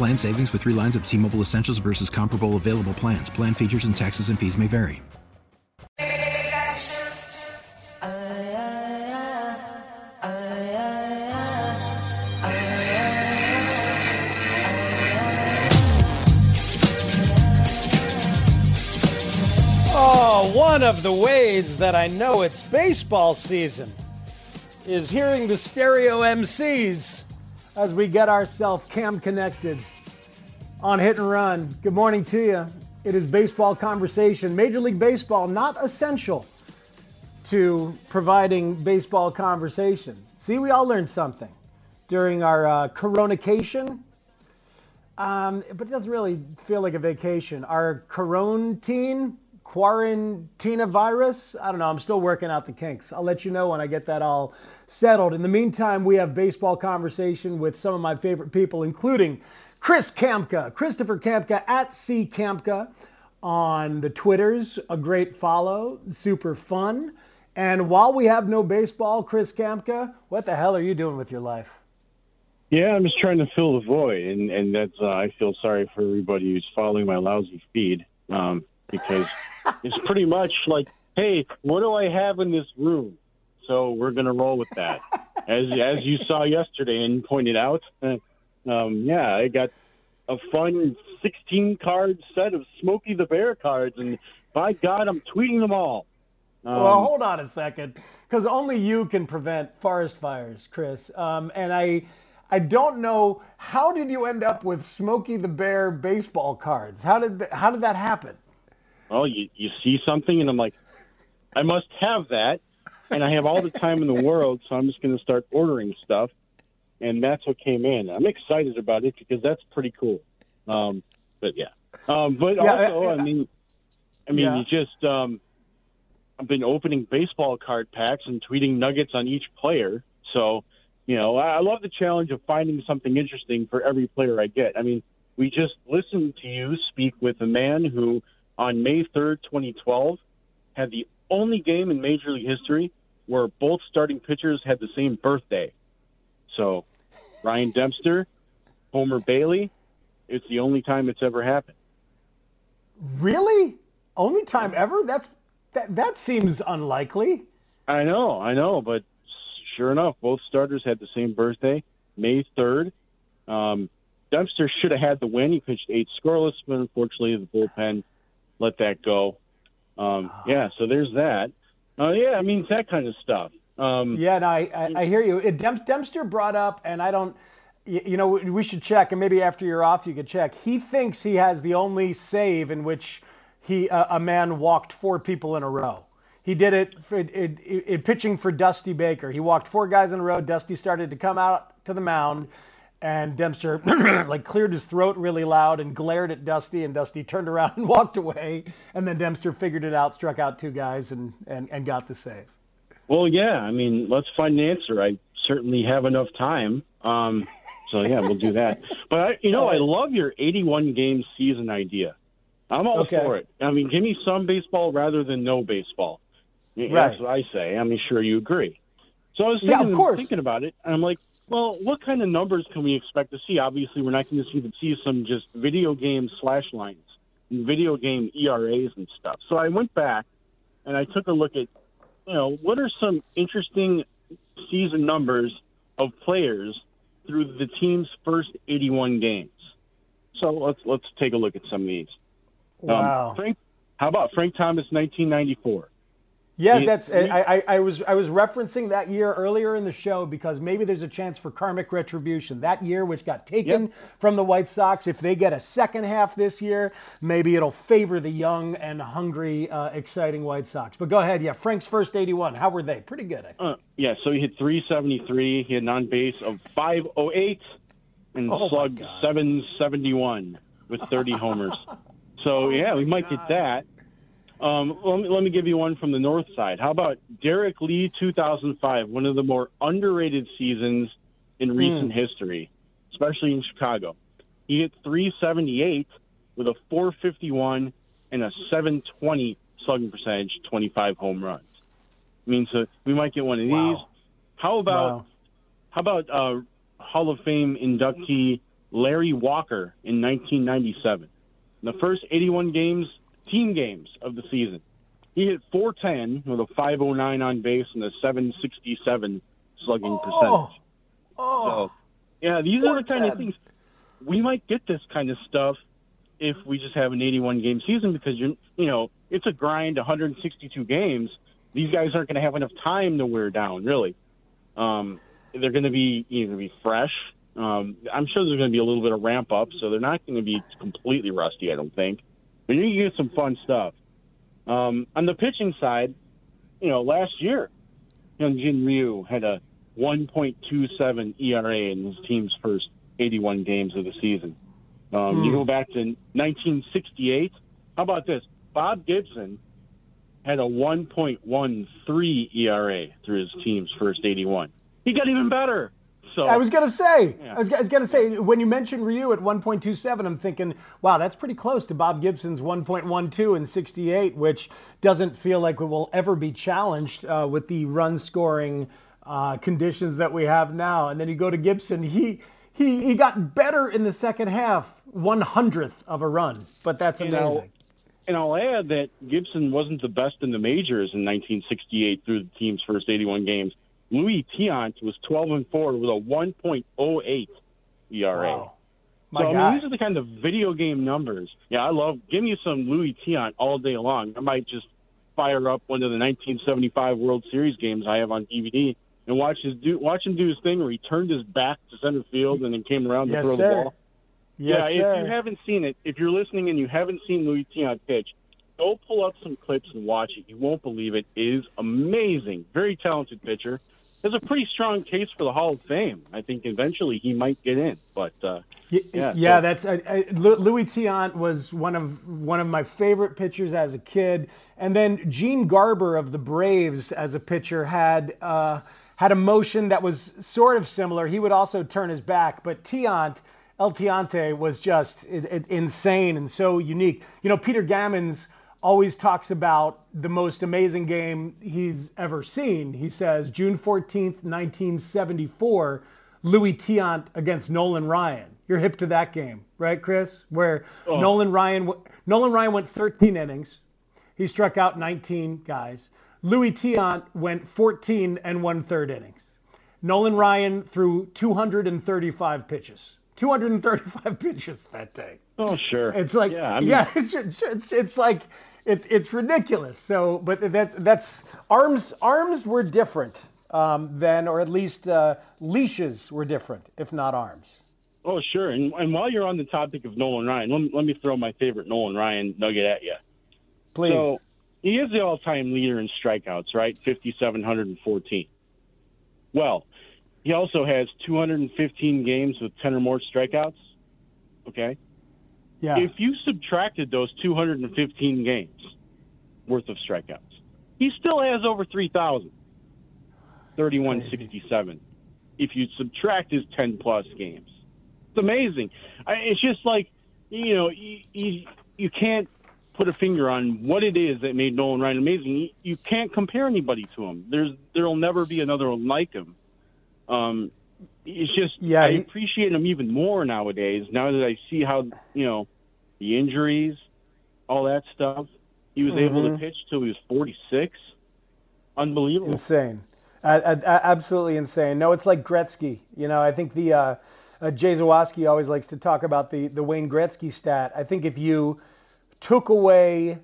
Plan savings with three lines of T Mobile Essentials versus comparable available plans. Plan features and taxes and fees may vary. Oh, one of the ways that I know it's baseball season is hearing the stereo MCs as we get ourselves cam connected on hit and run. Good morning to you. It is baseball conversation. Major League Baseball not essential to providing baseball conversation. See, we all learned something during our uh, coronation. Um, but it doesn't really feel like a vacation. Our quarantine, quarantine virus. I don't know. I'm still working out the kinks. I'll let you know when I get that all settled. In the meantime, we have baseball conversation with some of my favorite people, including Chris Kamka, Christopher Kamka at C Kamka on the Twitters. A great follow, super fun. And while we have no baseball, Chris Kamka, what the hell are you doing with your life? Yeah, I'm just trying to fill the void, and and that's uh, I feel sorry for everybody who's following my lousy feed um, because it's pretty much like, hey, what do I have in this room? So we're gonna roll with that, as as you saw yesterday and pointed out. Um, yeah, I got a fun 16 card set of Smokey the Bear cards, and by God, I'm tweeting them all. Um, well, hold on a second, because only you can prevent forest fires, Chris. Um, and I, I don't know how did you end up with Smokey the Bear baseball cards? How did how did that happen? Well, you you see something, and I'm like, I must have that, and I have all the time in the world, so I'm just going to start ordering stuff, and that's what came in. I'm excited about it because that's pretty cool. Um, but yeah, um, but Yeah, also, uh, I mean, I mean, Yeah. you just um, I've been opening baseball card packs and tweeting nuggets on each player. So, you know, I, I love the challenge of finding something interesting for every player I get. I mean, we just listened to you speak with a man who, on May 3rd, 2012, had the only game in Major League history where both starting pitchers had the same birthday. So, Ryan Dempster, Homer Bailey, it's the only time it's ever happened. Really? Only time ever? That's that that seems unlikely. I know, I know, but sure enough, both starters had the same birthday, May 3rd. Um, Dempster should have had the win. He pitched eight scoreless, but unfortunately the bullpen let that go. Um, yeah, so there's that. Uh, yeah, I mean, that kind of stuff. Um, Yeah, no, I, I, I hear you. It, Dem- Dempster brought up, and I don't, you, you know, we should check, and maybe after you're off, you could check. He thinks he has the only save in which he uh, a man walked four people in a row. He did it, it, it pitching for Dusty Baker. He walked four guys in a row. Dusty started to come out to the mound, and Dempster like cleared his throat really loud and glared at Dusty, and Dusty turned around and walked away. And then Dempster figured it out, struck out two guys, and and, and got the save. Well, yeah. I mean, let's find an answer. I certainly have enough time. Um, so yeah, we'll do that. But I, you know, I love your 81 game season idea. I'm all Okay. for it. I mean, give me some baseball rather than no baseball. Right. That's what I say. I'm sure you agree. So I was Yeah, thinking, of course. thinking about it, and I'm like, well, what kind of numbers can we expect to see? Obviously, we're not going to see, see some just video game slash lines, and video game ERAs and stuff. So I went back and I took a look at, you know, what are some interesting season numbers of players through the team's first 81 games. So let's let's take a look at some of these. Wow. Um, Frank, how about Frank Thomas, 1994? Yeah, that's I, I, was I was referencing that year earlier in the show because maybe there's a chance for karmic retribution. That year, which got taken Yep. from the White Sox, if they get a second half this year, maybe it'll favor the young and hungry, uh, exciting White Sox. But go ahead, yeah. Frank's first 81. How were they? Pretty good. I think. Uh, yeah, so he hit 373. He had an on base of 508 and Oh, slugged 771 with 30 homers. So yeah, we might get that. Um, let, me, let me give you one from the north side. How about Derrek Lee, 2005, one of the more underrated seasons in recent history, especially in Chicago. He hit 378 with a 451 and a 720 slugging percentage, 25 home runs. I mean, so we might get one of these. How about Wow. how about uh, Hall of Fame inductee Larry Walker in 1997? In the first 81 games, team games of the season, he hit 410 with a 509 on base and a 767 slugging percentage. Oh, So, yeah, these are the kind of things we might get this kind of stuff if we just have an 81 game season because you're, you know, it's a grind, 162 games. These guys aren't going to have enough time to wear down, really. Um, they're going to be you know, be fresh. Um, I'm sure there's going to be a little bit of ramp up, so they're not going to be completely rusty. I don't think, but you can get some fun stuff. Um, on the pitching side, you know, last year, Young Jin Ryu had a 1.27 ERA in his team's first 81 games of the season. Um, You go back to 1968. How about this? Bob Gibson had a 1.13 ERA through his team's first 81. He got even better. So I was gonna say, Yeah. I was, I was gonna say, when you mentioned Ryu at 1.27, I'm thinking, wow, that's pretty close to Bob Gibson's 1.12 in '68, which doesn't feel like it will ever be challenged uh, with the run scoring uh, conditions that we have now. And then you go to Gibson, he he he got better in the second half, one hundredth of a run, but that's You know, amazing. And I'll add that Gibson wasn't the best in the majors in 1968 through the team's first 81 games. Luis Tiant was 12 and 4 with a 1.08 ERA. Wow. My so I God. mean, these are the kind of video game numbers. Yeah, I love. Give me some Luis Tiant all day long. I might just fire up one of the 1975 World Series games I have on DVD and watch his do watch him do his thing where he turned his back to center field and then came around Yes, to throw sir. the ball. Yes, yeah, sir. if you haven't seen it, if you're listening and you haven't seen Luis Tiant pitch, go pull up some clips and watch it. You won't believe it. It is amazing. Very talented pitcher. There's a pretty strong case for the Hall of Fame. I think eventually he might get in, but uh, Yeah, yeah, so- that's I, I, Luis Tiant was one of one of my favorite pitchers as a kid, and then Gene Garber of the Braves as a pitcher had uh, had a motion that was sort of similar. He would also turn his back, but Tiant El Tiante was just insane and so unique. You know, Peter Gammons always talks about the most amazing game he's ever seen. He says June 14th, 1974, Luis Tiant against Nolan Ryan. You're hip to that game, right, Chris? Where oh. Nolan Ryan Nolan Ryan went 13 innings. He struck out 19 guys. Luis Tiant went 14 and one third innings. Nolan Ryan threw 235 pitches. 235 pitches that day. oh sure, It's like yeah, yeah, I mean, it's, it's, it's, it's like it's it's ridiculous. So, but that's that's arms arms were different um, then, or at least uh, leashes were different, if not arms. Oh, sure. And, and while you're on the topic of Nolan Ryan, let me, let me throw my favorite Nolan Ryan nugget at you. Please. So he is the all-time leader in strikeouts, right? 5,714. Well, he also has 215 games with 10 or more strikeouts. Okay. Yeah. If you subtracted those 215 games worth of strikeouts, he still has over 3,000. 3167. If you subtract his 10 plus games, it's amazing. I, it's just like, you know, you, you, you can't put a finger on what it is that made Nolan Ryan amazing. You, can't compare anybody to him. There's there'll never be another like him. Um, it's just Yeah, I he- appreciate him even more nowadays. Now that I see how you know the injuries, all that stuff. He was able to Mhm. pitch till he was 46. Unbelievable. Insane. absolutely insane. No, it's like Gretzky. You know, I think the uh, uh, Jay Zawaski always likes to talk about the the Wayne Gretzky stat. I think if you took away,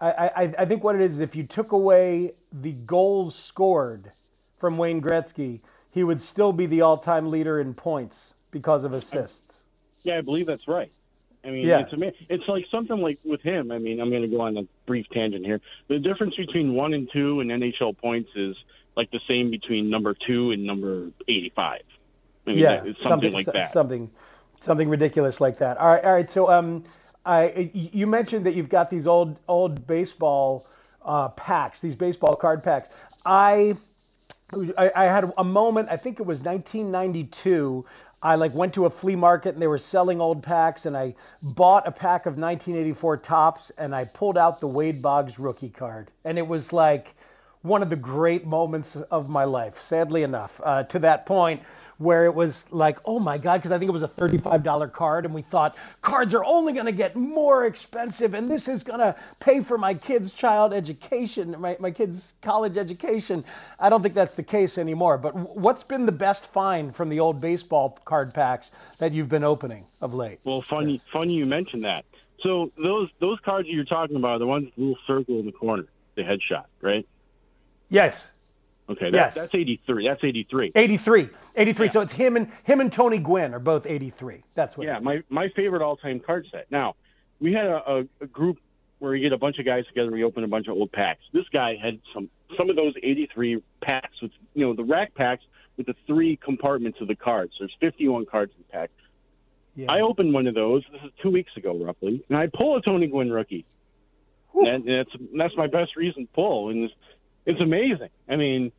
I, I, I think what it is, is if you took away the goals scored from Wayne Gretzky, he would still be the all-time leader in points because of assists. Yeah, I believe that's right. I mean, yeah. it's amazing. It's like something like with him. I mean, I'm going to go on a brief tangent here. The difference between one and two in NHL points is like the same between number two and number 85. I mean, yeah, something, something like that. Something, something ridiculous like that. All right, all right. So, um, I you mentioned that you've got these old old baseball uh, packs, these baseball card packs. I, I, I had a moment. I think it was 1992. I like went to a flea market and they were selling old packs and I bought a pack of 1984 Topps, and I pulled out the Wade Boggs rookie card and it was like one of the great moments of my life. Sadly enough, uh, to that point where it was like, oh my God, because I think it was a $35 card, and we thought cards are only going to get more expensive, and this is going to pay for my kid's child education, my, my kid's college education. I don't think that's the case anymore. But what's been the best find from the old baseball card packs that you've been opening of late? Well, funny, funny you mentioned that. So those those cards you're talking about the ones with the little circle in the corner, the headshot, right? Yes. Okay, that, yes. that's 83. That's 83. 83. 83. Yeah. So it's him and him and Tony Gwynn are both 83. That's what. Yeah, my my favorite all-time card set. Now, we had a, a, a group where we get a bunch of guys together. We open a bunch of old packs. This guy had some some of those 83 packs with you know the rack packs with the three compartments of the cards. There's 51 cards in the pack. Yeah. I opened one of those. This is two weeks ago, roughly, and I pull a Tony Gwynn rookie. And that's that's my best reason pull, and it's amazing. I mean,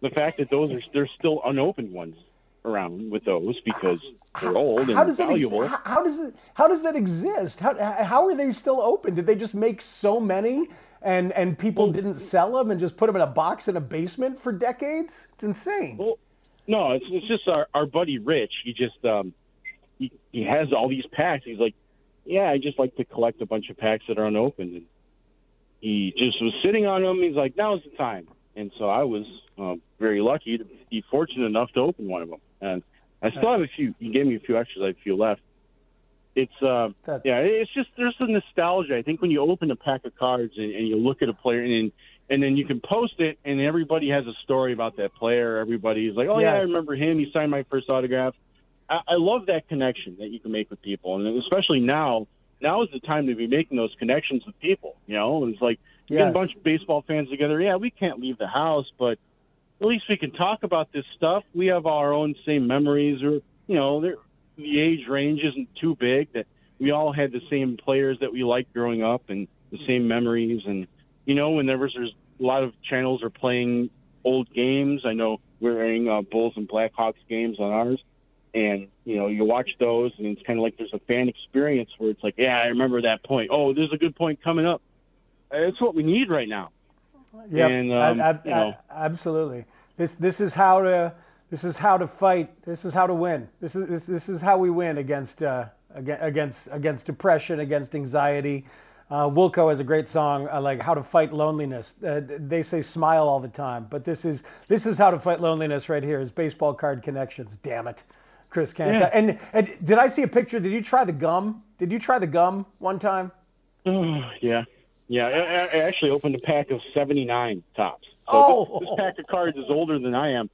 the fact that those are there's still unopened ones around with those because they're old and how, and valuable. Ex- how, does it? How does that exist? How how are they still open? Did they just make so many and and people well, didn't sell them and just put them in a box in a basement for decades? It's insane. Well, no, it's it's just our our buddy Rich. He just um he he has all these packs. He's like, yeah, I just like to collect a bunch of packs that are unopened. And he just was sitting on them. He's like, now's the time. And so I was uh, very lucky to be fortunate enough to open one of them. And I still have a few. You gave me a few extras. I have a few left. It's uh, yeah. It's just there's some nostalgia. I think when you open a pack of cards and, and you look at a player and and then you can post it and everybody has a story about that player. Everybody's like, oh yes. yeah, I remember him. He signed my first autograph. I, I love that connection that you can make with people, and especially now. Now is the time to be making those connections with people. You know, it's like yes. get a bunch of baseball fans together. Yeah, we can't leave the house, but at least we can talk about this stuff. We have our own same memories, or you know, the age range isn't too big. That we all had the same players that we liked growing up, and the same memories. And you know, whenever there's a lot of channels are playing old games, I know we're airing uh, Bulls and Blackhawks games on ours, and you know, you watch those, and it's kind of like there's a fan experience where it's like, yeah, I remember that point. Oh, there's a good point coming up. It's what we need right now. Yeah, um, you know. absolutely. This this is how to this is how to fight. This is how to win. This is this, this is how we win against uh, against against depression, against anxiety. Uh, Wilco has a great song uh, like "How to Fight Loneliness." Uh, they say smile all the time, but this is this is how to fight loneliness right here. Is baseball card connections. Damn it, Chris Kamka. Yeah. And, and did I see a picture? Did you try the gum? Did you try the gum one time? Oh, yeah. Yeah, I, I actually opened a pack of 79 Topps. So oh. this, this pack of cards is older than I am.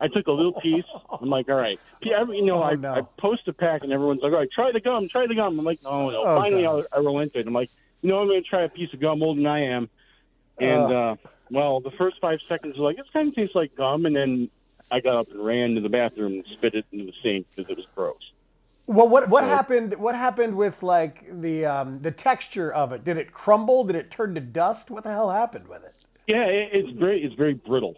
I took a little piece. I'm like, all right. You know, oh, I, no. I post a pack and everyone's like, all right, try the gum, try the gum. I'm like, no, no. Oh, Finally, I, I relented. I'm like, you know, I'm going to try a piece of gum older than I am. And, uh, uh well, the first five seconds are like, it kind of tastes like gum. And then I got up and ran to the bathroom and spit it into the sink because it was gross. Well, what what happened? What happened with like the um, the texture of it? Did it crumble? Did it turn to dust? What the hell happened with it? Yeah, it, it's very it's very brittle.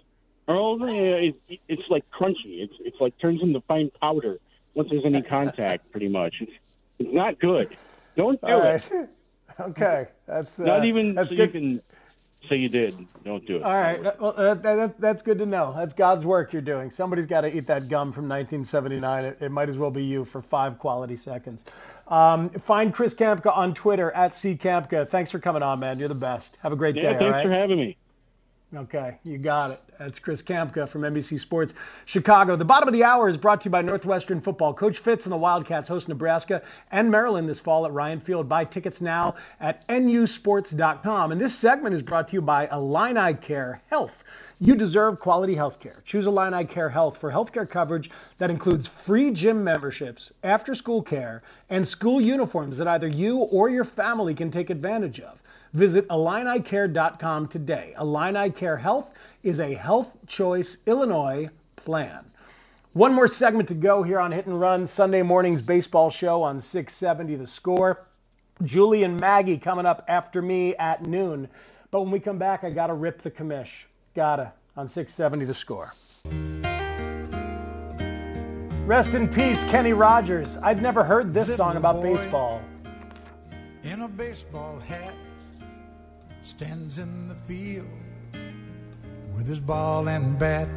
Oh, it's, it's like crunchy. It's it's like turns into fine powder once there's any contact. Pretty much, it's it's not good. Don't do it. Okay, that's uh, not even that's so good. you can say you did. Don't do it. All right. Well, uh, that, that's good to know. That's God's work you're doing. Somebody's got to eat that gum from 1979. It, it might as well be you for five quality seconds. Um, find Chris Kamka on Twitter at C Kamka. Thanks for coming on, man. You're the best. Have a great yeah, day. Thanks for having me. Okay, you got it. That's Chris Kamka from NBC Sports Chicago. The bottom of the hour is brought to you by Northwestern Football. Coach Fitz and the Wildcats host Nebraska and Maryland this fall at Ryan Field. Buy tickets now at nusports.com. And this segment is brought to you by Illini Care Health. You deserve quality health care. Choose Illini Care Health for healthcare coverage that includes free gym memberships, after school care, and school uniforms that either you or your family can take advantage of. Visit IlliniCare.com today. Illini Care Health is a Health Choice Illinois plan. One more segment to go here on Hit and Run, Sunday morning's baseball show on 670 The Score. Julie and Maggie coming up after me at noon. But when we come back, I got to rip the commish. Gotta on 670 The Score. Rest in peace, Kenny Rogers. I'd never heard this song about baseball. In a baseball hat stands in the field with his ball and bat.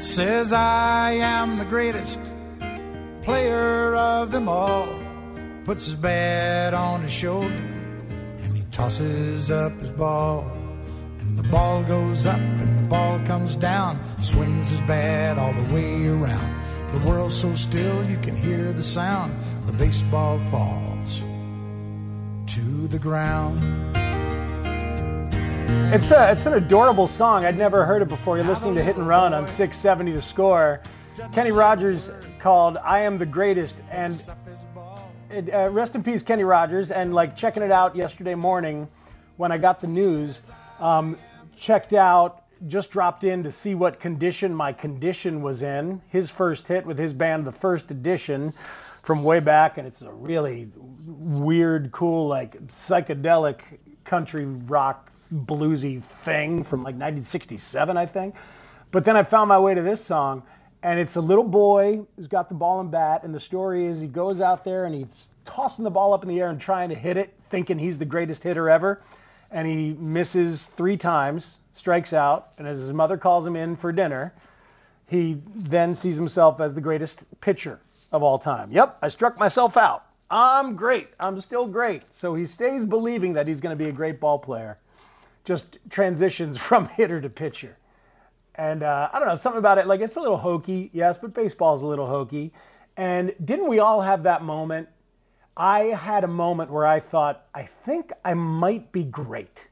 Says, I am the greatest player of them all. Puts his bat on his shoulder and he tosses up his ball. And the ball goes up and the ball comes down. Swings his bat all the way around. The world's so still you can hear the sound. The baseball falls to the ground. It's a, it's an adorable song. I'd never heard it before. You're listening to Hit and Run on 670 The Score. Kenny Rogers called "I Am the Greatest," and it, uh, rest in peace, Kenny Rogers. And like checking it out yesterday morning when I got the news, um, checked out, just dropped in to see what condition my condition was in. His first hit with his band, The First Edition, from way back, and it's a really weird, cool, like psychedelic country rock bluesy thing from like 1967, I think. But then I found my way to this song, and it's a little boy who's got the ball and bat, and the story is he goes out there and he's tossing the ball up in the air and trying to hit it, thinking he's the greatest hitter ever, and he misses three times, strikes out, and as his mother calls him in for dinner, he then sees himself as the greatest pitcher of all time. Yep, I struck myself out. I'm great. I'm still great. So he stays believing that he's going to be a great ball player just transitions from hitter to pitcher. And uh, I don't know, something about it, like it's a little hokey, yes, but baseball's a little hokey. And didn't we all have that moment? I had a moment where I thought, I think I might be great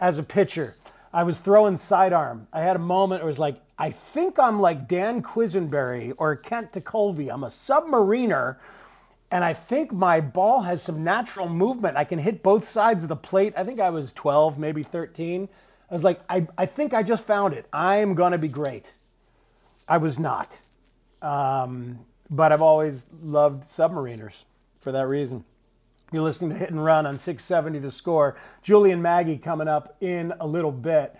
as a pitcher. I was throwing sidearm. I had a moment where it was like, I think I'm like Dan Quisenberry or Kent Tekulve. I'm a submariner and I think my ball has some natural movement. I can hit both sides of the plate. I think I was 12, maybe 13. I was like, I, I think I just found it. I am going to be great. I was not. Um, but I've always loved submariners for that reason. You're listening to Hit and Run on 670 The Score. Julie and Maggie coming up in a little bit.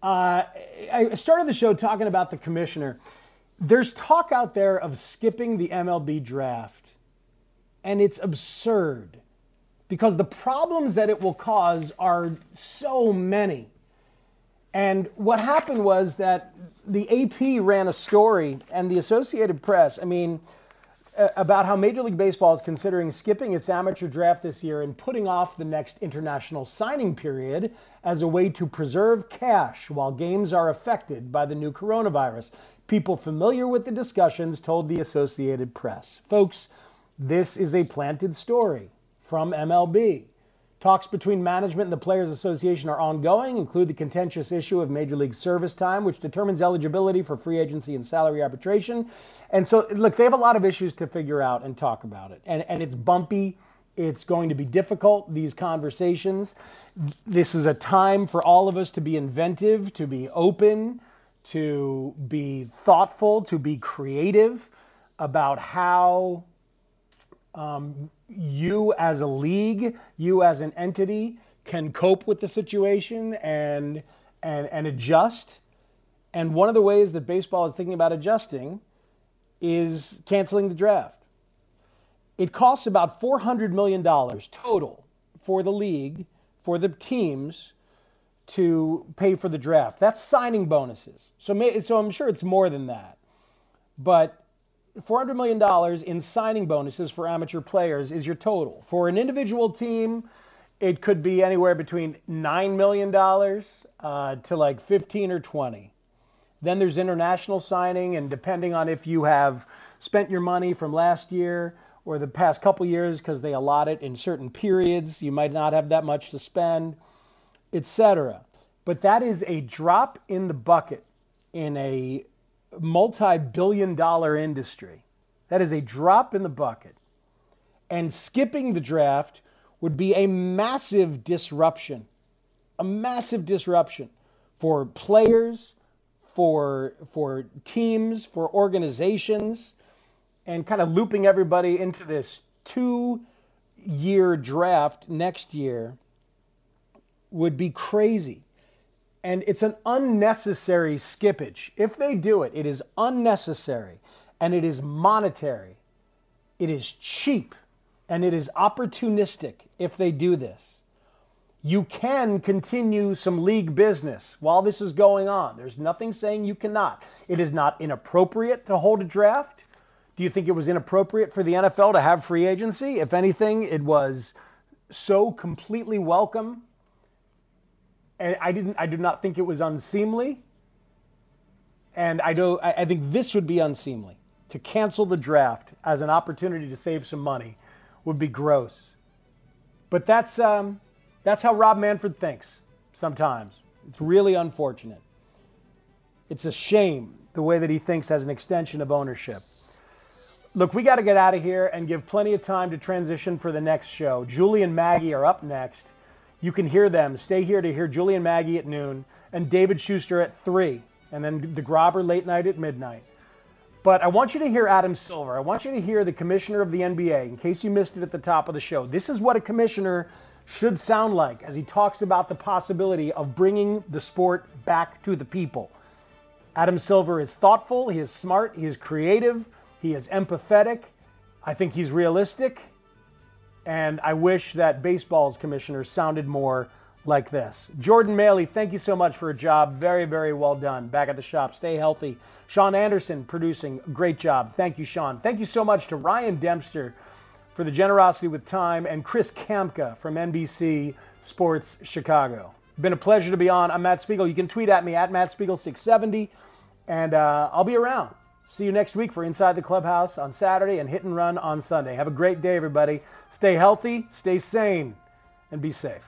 Uh, I started the show talking about the commissioner. There's talk out there of skipping the MLB draft and it's absurd because the problems that it will cause are so many. And what happened was that the AP ran a story and the Associated Press, I mean, Uh, about how Major League Baseball is considering skipping its amateur draft this year and putting off the next international signing period as a way to preserve cash while games are affected by the new coronavirus. People familiar with the discussions told the Associated Press. Folks, this is a planted story from MLB. Talks between management and the Players Association are ongoing, include the contentious issue of Major League service time, which determines eligibility for free agency and salary arbitration. And so, look, they have a lot of issues to figure out and talk about it. And, and it's bumpy. It's going to be difficult, these conversations. This is a time for all of us to be inventive, to be open, to be thoughtful, to be creative about how um, you as a league, you as an entity can cope with the situation and and and adjust. And one of the ways that baseball is thinking about adjusting is canceling the draft. It costs about $400 million total for the league, for the teams to pay for the draft. That's signing bonuses. So, so I'm sure it's more than that. But $400 million in signing bonuses for amateur players is your total. For an individual team, it could be anywhere between $9 million uh, to like 15 or 20. Then there's international signing, and depending on if you have spent your money from last year or the past couple years, because they allot it in certain periods, you might not have that much to spend, etc. But that is a drop in the bucket in a multi billion dollar industry. That is a drop in the bucket. And skipping the draft would be a massive disruption, a massive disruption for players, for for teams, for organizations, and kind of looping everybody into this two year draft next year would be crazy. And it's an unnecessary skippage. If they do it, it is unnecessary and it is monetary. It is cheap and it is opportunistic if they do this. You can continue some league business while this is going on. There's nothing saying you cannot. It is not inappropriate to hold a draft. Do you think it was inappropriate for the NFL to have free agency? If anything, it was so completely welcome. And I didn't I do not think it was unseemly. And I do I think this would be unseemly. To cancel the draft as an opportunity to save some money would be gross. But that's um, that's how Rob Manfred thinks sometimes. It's really unfortunate. It's a shame the way that he thinks as an extension of ownership. Look, we got to get out of here and give plenty of time to transition for the next show. Julie and Maggie are up next. You can hear them. Stay here to hear Julie and Maggie at noon and David Schuster at 3, and then the Grobber late night at midnight. But I want you to hear Adam Silver. I want you to hear the commissioner of the NBA, in case you missed it at the top of the show. This is what a commissioner should sound like as he talks about the possibility of bringing the sport back to the people. Adam Silver is thoughtful, he is smart, he is creative, he is empathetic. I think he's realistic. And I wish that baseball's commissioner sounded more like this. Jordan Maley, thank you so much for a job. Very, very well done. Back at the shop. Stay healthy. Sean Anderson producing. Great job. Thank you, Sean. Thank you so much to Ryan Dempster for the generosity with time and Chris Kamka from NBC Sports Chicago. Been a pleasure to be on. I'm Matt Spiegel. You can tweet at me at Matt Spiegel670, and uh, I'll be around. See you next week for Inside the Clubhouse on Saturday and Hit and Run on Sunday. Have a great day, everybody. Stay healthy, stay sane, and be safe.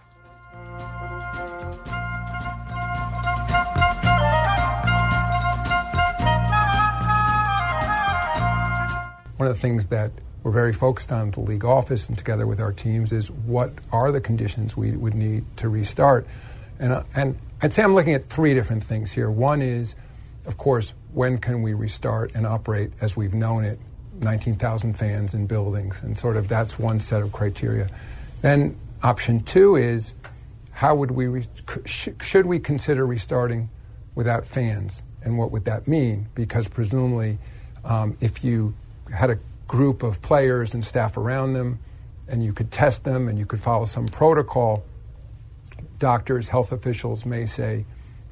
One of the things that we're very focused on at the league office and together with our teams is what are the conditions we would need to restart. And, uh, and I'd say I'm looking at three different things here. One is, of course, when can we restart and operate as we've known it 19,000 fans in buildings, and sort of that's one set of criteria. Then option two is how would we re- should we consider restarting without fans, and what would that mean? Because presumably, um, if you had a group of players and staff around them, and you could test them and you could follow some protocol, doctors, health officials may say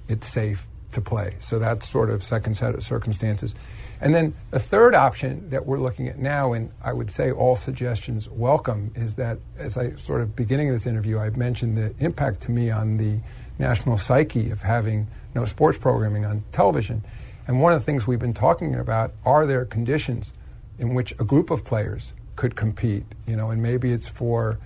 it's safe to play. So that's sort of second set of circumstances. And then the third option that we're looking at now, and I would say all suggestions welcome, is that as I sort of beginning of this interview, I've mentioned the impact to me on the national psyche of having no sports programming on television. And one of the things we've been talking about are there conditions in which a group of players could compete, you know, and maybe it's for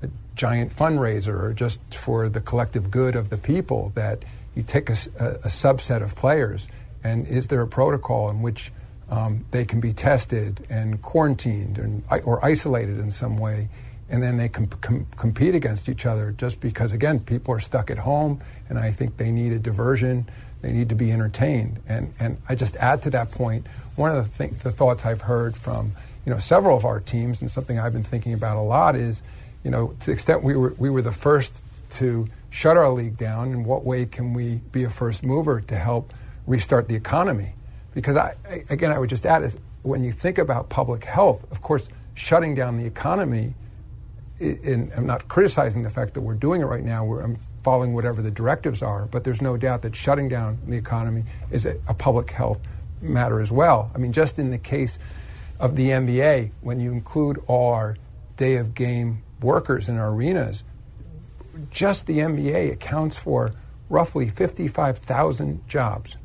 a giant fundraiser or just for the collective good of the people that you take a, a, subset of players and is there a protocol in which um, they can be tested and quarantined and, or isolated in some way, and then they can com- compete against each other just because, again, people are stuck at home, and I think they need a diversion. They need to be entertained. And, and I just add to that point, one of the, th- the thoughts I've heard from you know, several of our teams, and something I've been thinking about a lot is, you know, to the extent we were, we were the first to shut our league down, in what way can we be a first mover to help restart the economy. Because I, again, I would just add is when you think about public health, of course, shutting down the economy. In, I'm not criticizing the fact that we're doing it right now. We're, I'm following whatever the directives are, but there's no doubt that shutting down the economy is a, a public health matter as well. I mean, just in the case of the NBA, when you include all our day of game workers in our arenas, just the NBA accounts for roughly 55,000 jobs.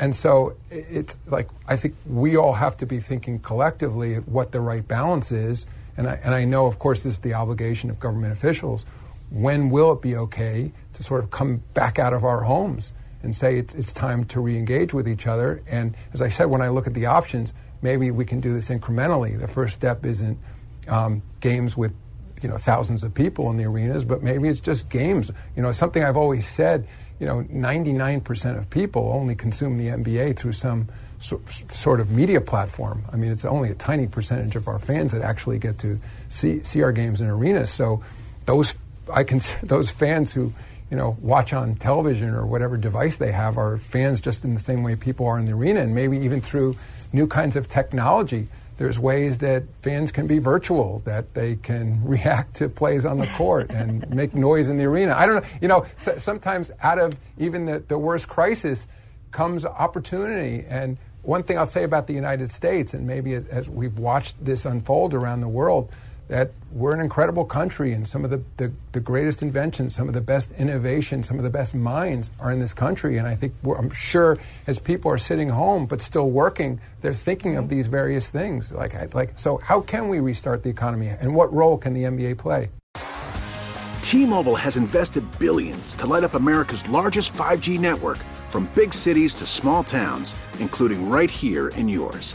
And so it's like, I think we all have to be thinking collectively at what the right balance is. And I, and I know, of course, this is the obligation of government officials. When will it be okay to sort of come back out of our homes and say it's, it's time to re engage with each other? And as I said, when I look at the options, maybe we can do this incrementally. The first step isn't um, games with you know thousands of people in the arenas, but maybe it's just games. You know, something I've always said. You know, 99% of people only consume the NBA through some so, sort of media platform. I mean, it's only a tiny percentage of our fans that actually get to see see our games in arenas. So, those I consider those fans who you know watch on television or whatever device they have are fans just in the same way people are in the arena, and maybe even through new kinds of technology there's ways that fans can be virtual, that they can react to plays on the court and make noise in the arena. I don't know. You know, sometimes out of even the, the worst crisis comes opportunity. And one thing I'll say about the United States, and maybe as, as we've watched this unfold around the world, that we're an incredible country and some of the, the, the, greatest inventions, some of the best innovation, some of the best minds are in this country. And I think I'm sure as people are sitting home but still working, they're thinking of these various things. Like, like, so how can we restart the economy and what role can the NBA play? T-Mobile has invested billions to light up America's largest 5G network from big cities to small towns, including right here in yours.